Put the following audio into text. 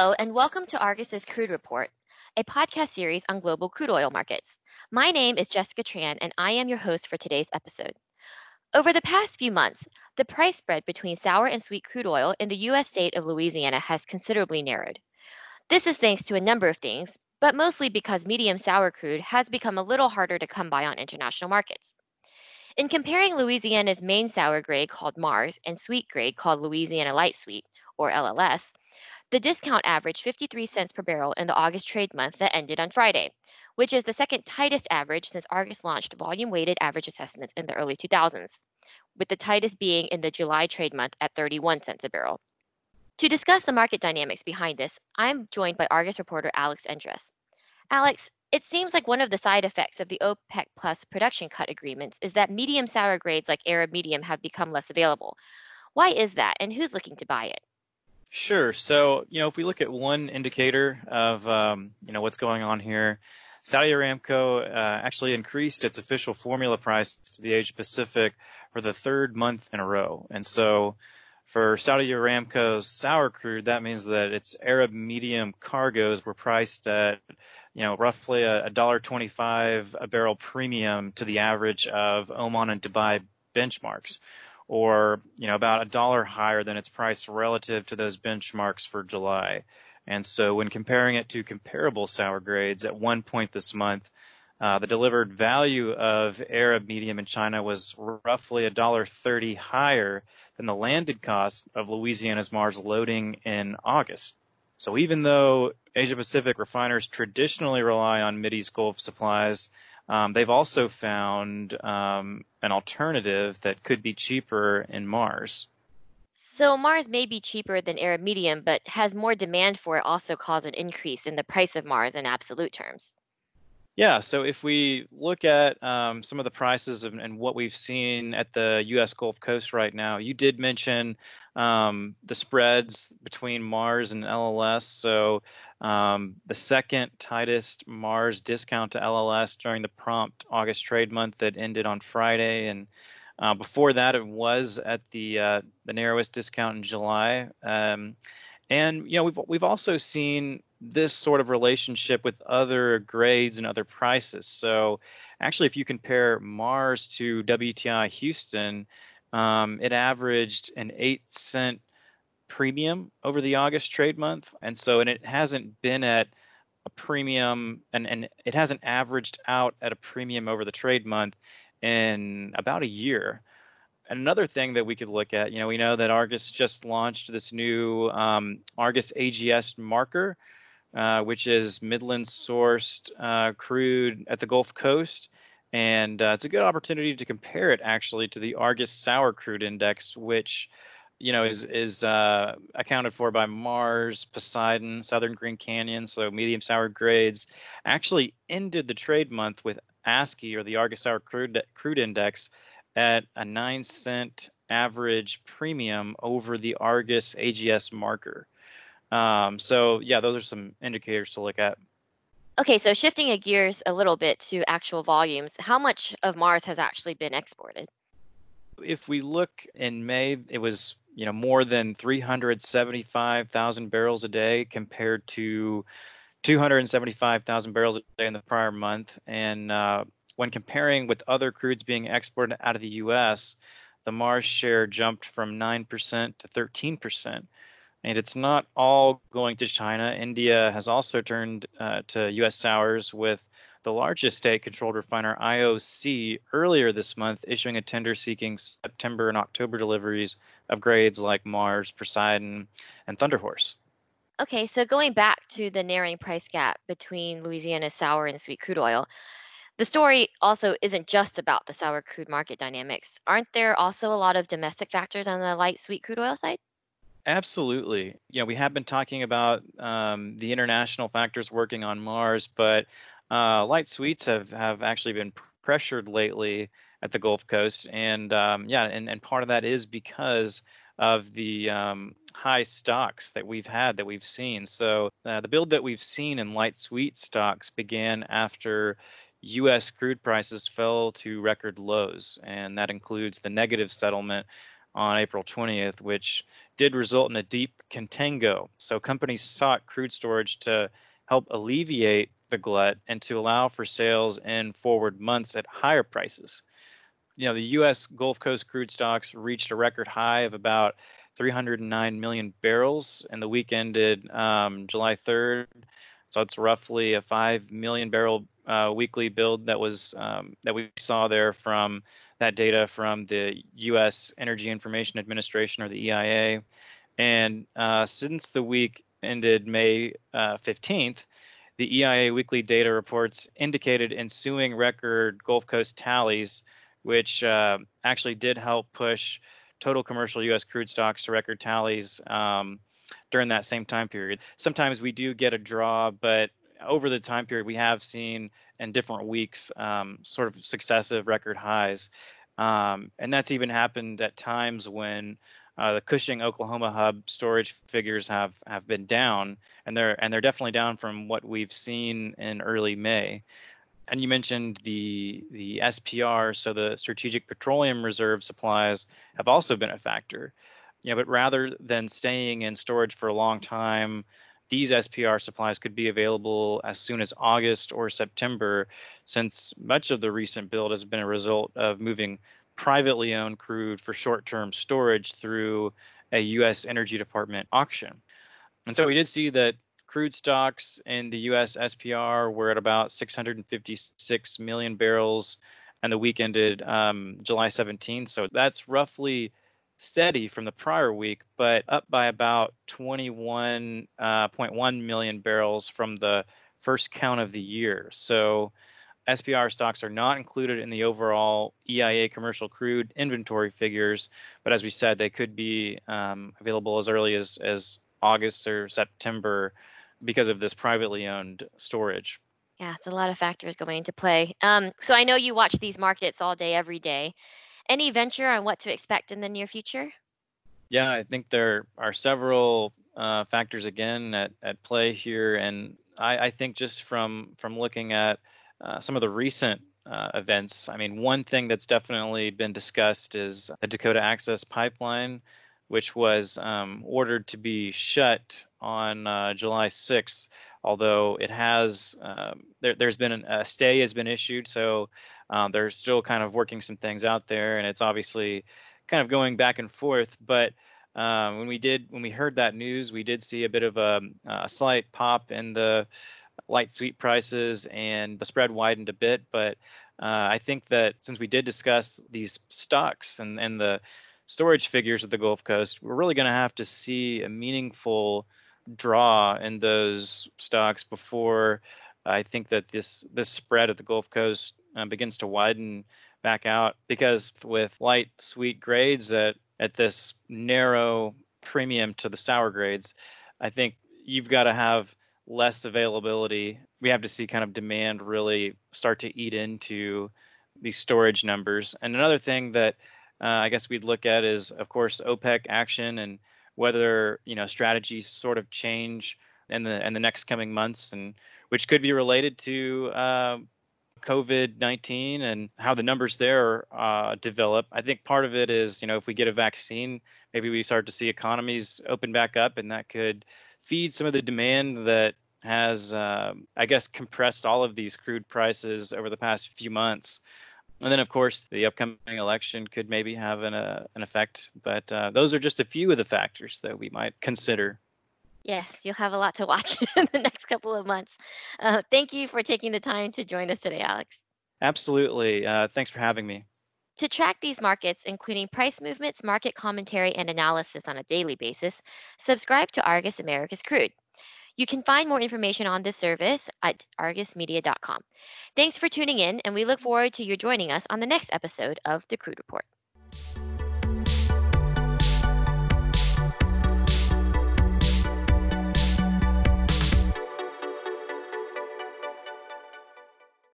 Hello, and welcome to Argus's Crude Report, a podcast series on global crude oil markets. My name is Jessica Tran, and I am your host for today's episode. Over the past few months, the price spread between sour and sweet crude oil in the U.S. state of Louisiana has considerably narrowed. This is thanks to a number of things, but mostly because medium sour crude has become a little harder to come by on international markets. In comparing Louisiana's main sour grade called Mars and sweet grade called Louisiana Light Sweet, or LLS, the discount averaged 53 cents per barrel in the August trade month that ended on Friday, which is the second tightest average since Argus launched volume weighted average assessments in the early 2000s, with the tightest being in the July trade month at 31 cents a barrel. To discuss the market dynamics behind this, I'm joined by Argus reporter Alex Endress. Alex, it seems like one of the side effects of the OPEC Plus production cut agreements is that medium sour grades like Arab Medium have become less available. Why is that, and who's looking to buy it? Sure. So, you know, if we look at one indicator of, um, you know, what's going on here, Saudi Aramco uh, actually increased its official formula price to the Asia Pacific for the third month in a row. And so for Saudi Aramco's sour crude, that means that its Arab medium cargoes were priced at, you know, roughly a dollar twenty-five a barrel premium to the average of Oman and Dubai benchmarks or you know about a dollar higher than its price relative to those benchmarks for July. And so when comparing it to comparable sour grades at one point this month, uh, the delivered value of Arab medium in China was roughly a dollar thirty higher than the landed cost of Louisiana's Mars loading in August. So even though Asia Pacific refiners traditionally rely on Mideast Gulf supplies, um, they've also found um, an alternative that could be cheaper in Mars. So Mars may be cheaper than Arab Medium, but has more demand for it also cause an increase in the price of Mars in absolute terms. Yeah, so if we look at um, some of the prices of, and what we've seen at the U.S. Gulf Coast right now, you did mention um, the spreads between Mars and LLS. So um, the second tightest Mars discount to LLS during the prompt August trade month that ended on Friday, and uh, before that it was at the uh, the narrowest discount in July. Um, and you know we've we've also seen this sort of relationship with other grades and other prices. So actually, if you compare Mars to WTI Houston, um, it averaged an eight cent premium over the August trade month, and so and it hasn't been at a premium and and it hasn't averaged out at a premium over the trade month in about a year. Another thing that we could look at, you know, we know that Argus just launched this new um, Argus AGS marker, uh, which is Midland sourced uh, crude at the Gulf Coast. And uh, it's a good opportunity to compare it actually to the Argus Sour Crude Index, which you know is is uh, accounted for by Mars, Poseidon, Southern Green Canyon, so medium sour grades. Actually ended the trade month with ASCI or the Argus Sour Crude Crude Index at a nine cent average premium over the Argus AGS marker. Um, so yeah, those are some indicators to look at. Okay, so shifting gears a little bit to actual volumes, how much of Mars has actually been exported? If we look in May, it was you know more than 375,000 barrels a day compared to 275,000 barrels a day in the prior month. And uh, when comparing with other crudes being exported out of the U.S., the Mars share jumped from 9% to 13%. And it's not all going to China. India has also turned uh, to U.S. sours with the largest state-controlled refiner IOC earlier this month issuing a tender seeking September and October deliveries of grades like Mars, Poseidon, and Thunderhorse. Okay, so going back to the narrowing price gap between Louisiana sour and sweet crude oil, the story also isn't just about the sour crude market dynamics. Aren't there also a lot of domestic factors on the light sweet crude oil side? Absolutely. You know, we have been talking about um, the international factors working on Mars, but uh, light sweets have, have actually been pressured lately at the Gulf Coast, and um, yeah, and, and part of that is because of the um, high stocks that we've had that we've seen. So uh, the build that we've seen in light sweet stocks began after U.S. crude prices fell to record lows, and that includes the negative settlement on April 20th, which did result in a deep contango. So companies sought crude storage to help alleviate the glut and to allow for sales in forward months at higher prices. You know, the U.S. Gulf Coast crude stocks reached a record high of about 309 million barrels, in the week ended um, July 3rd. So it's roughly a five million barrel uh, weekly build that was um, that we saw there from that data from the U.S. Energy Information Administration or the EIA. And uh, since the week ended May uh, 15th, the EIA weekly data reports indicated ensuing record Gulf Coast tallies, which uh, actually did help push total commercial U.S. crude stocks to record tallies um, during that same time period. Sometimes we do get a draw, but over the time period, we have seen in different weeks um, sort of successive record highs. Um, and that's even happened at times when uh, the Cushing, Oklahoma hub storage figures have have been down, and they're and they're definitely down from what we've seen in early May. And you mentioned the the SPR, so the Strategic Petroleum Reserve supplies have also been a factor. Know, but rather than staying in storage for a long time, these SPR supplies could be available as soon as August or September, since much of the recent build has been a result of moving privately owned crude for short term storage through a U.S. Energy Department auction. And so we did see that crude stocks in the U.S. SPR were at about 656 million barrels, and the week ended um, July 17th. So that's roughly steady from the prior week, but up by about 21.1 uh, million barrels from the first count of the year. So SPR stocks are not included in the overall EIA commercial crude inventory figures, but as we said, they could be um, available as early as, as August or September because of this privately owned storage. Yeah, it's a lot of factors going into play. Um, so I know you watch these markets all day, every day. Any venture on what to expect in the near future? Yeah, I think there are several uh, factors again at, at play here, and I, I think just from from looking at uh, some of the recent uh, events, I mean, one thing that's definitely been discussed is the Dakota Access Pipeline, which was um, ordered to be shut on uh, July 6th. Although it has, um, there, has been an, a stay has been issued, so um, they're still kind of working some things out there, and it's obviously kind of going back and forth. But um, when we did, when we heard that news, we did see a bit of a, a slight pop in the light sweet prices, and the spread widened a bit. But uh, I think that since we did discuss these stocks and and the storage figures of the Gulf Coast, we're really going to have to see a meaningful draw in those stocks before I think that this this spread at the Gulf Coast uh, begins to widen back out because with light sweet grades at at this narrow premium to the sour grades, I think you've got to have less availability. We have to see kind of demand really start to eat into these storage numbers. And another thing that uh, I guess we'd look at is, of course, OPEC action and whether you know strategies sort of change in the in the next coming months, and which could be related to uh, COVID 19 and how the numbers there uh, develop. I think part of it is, you know, if we get a vaccine, maybe we start to see economies open back up, and that could feed some of the demand that has, uh, I guess, compressed all of these crude prices over the past few months. And then, of course, the upcoming election could maybe have an, uh, an effect. But uh, those are just a few of the factors that we might consider. Yes, you'll have a lot to watch in the next couple of months. Uh, thank you for taking the time to join us today, Alex. Absolutely. Uh, thanks for having me. To track these markets, including price movements, market commentary, and analysis on a daily basis, subscribe to Argus America's Crude. You can find more information on this service at argusmedia.com. Thanks for tuning in, and we look forward to you joining us on the next episode of The Crude Report.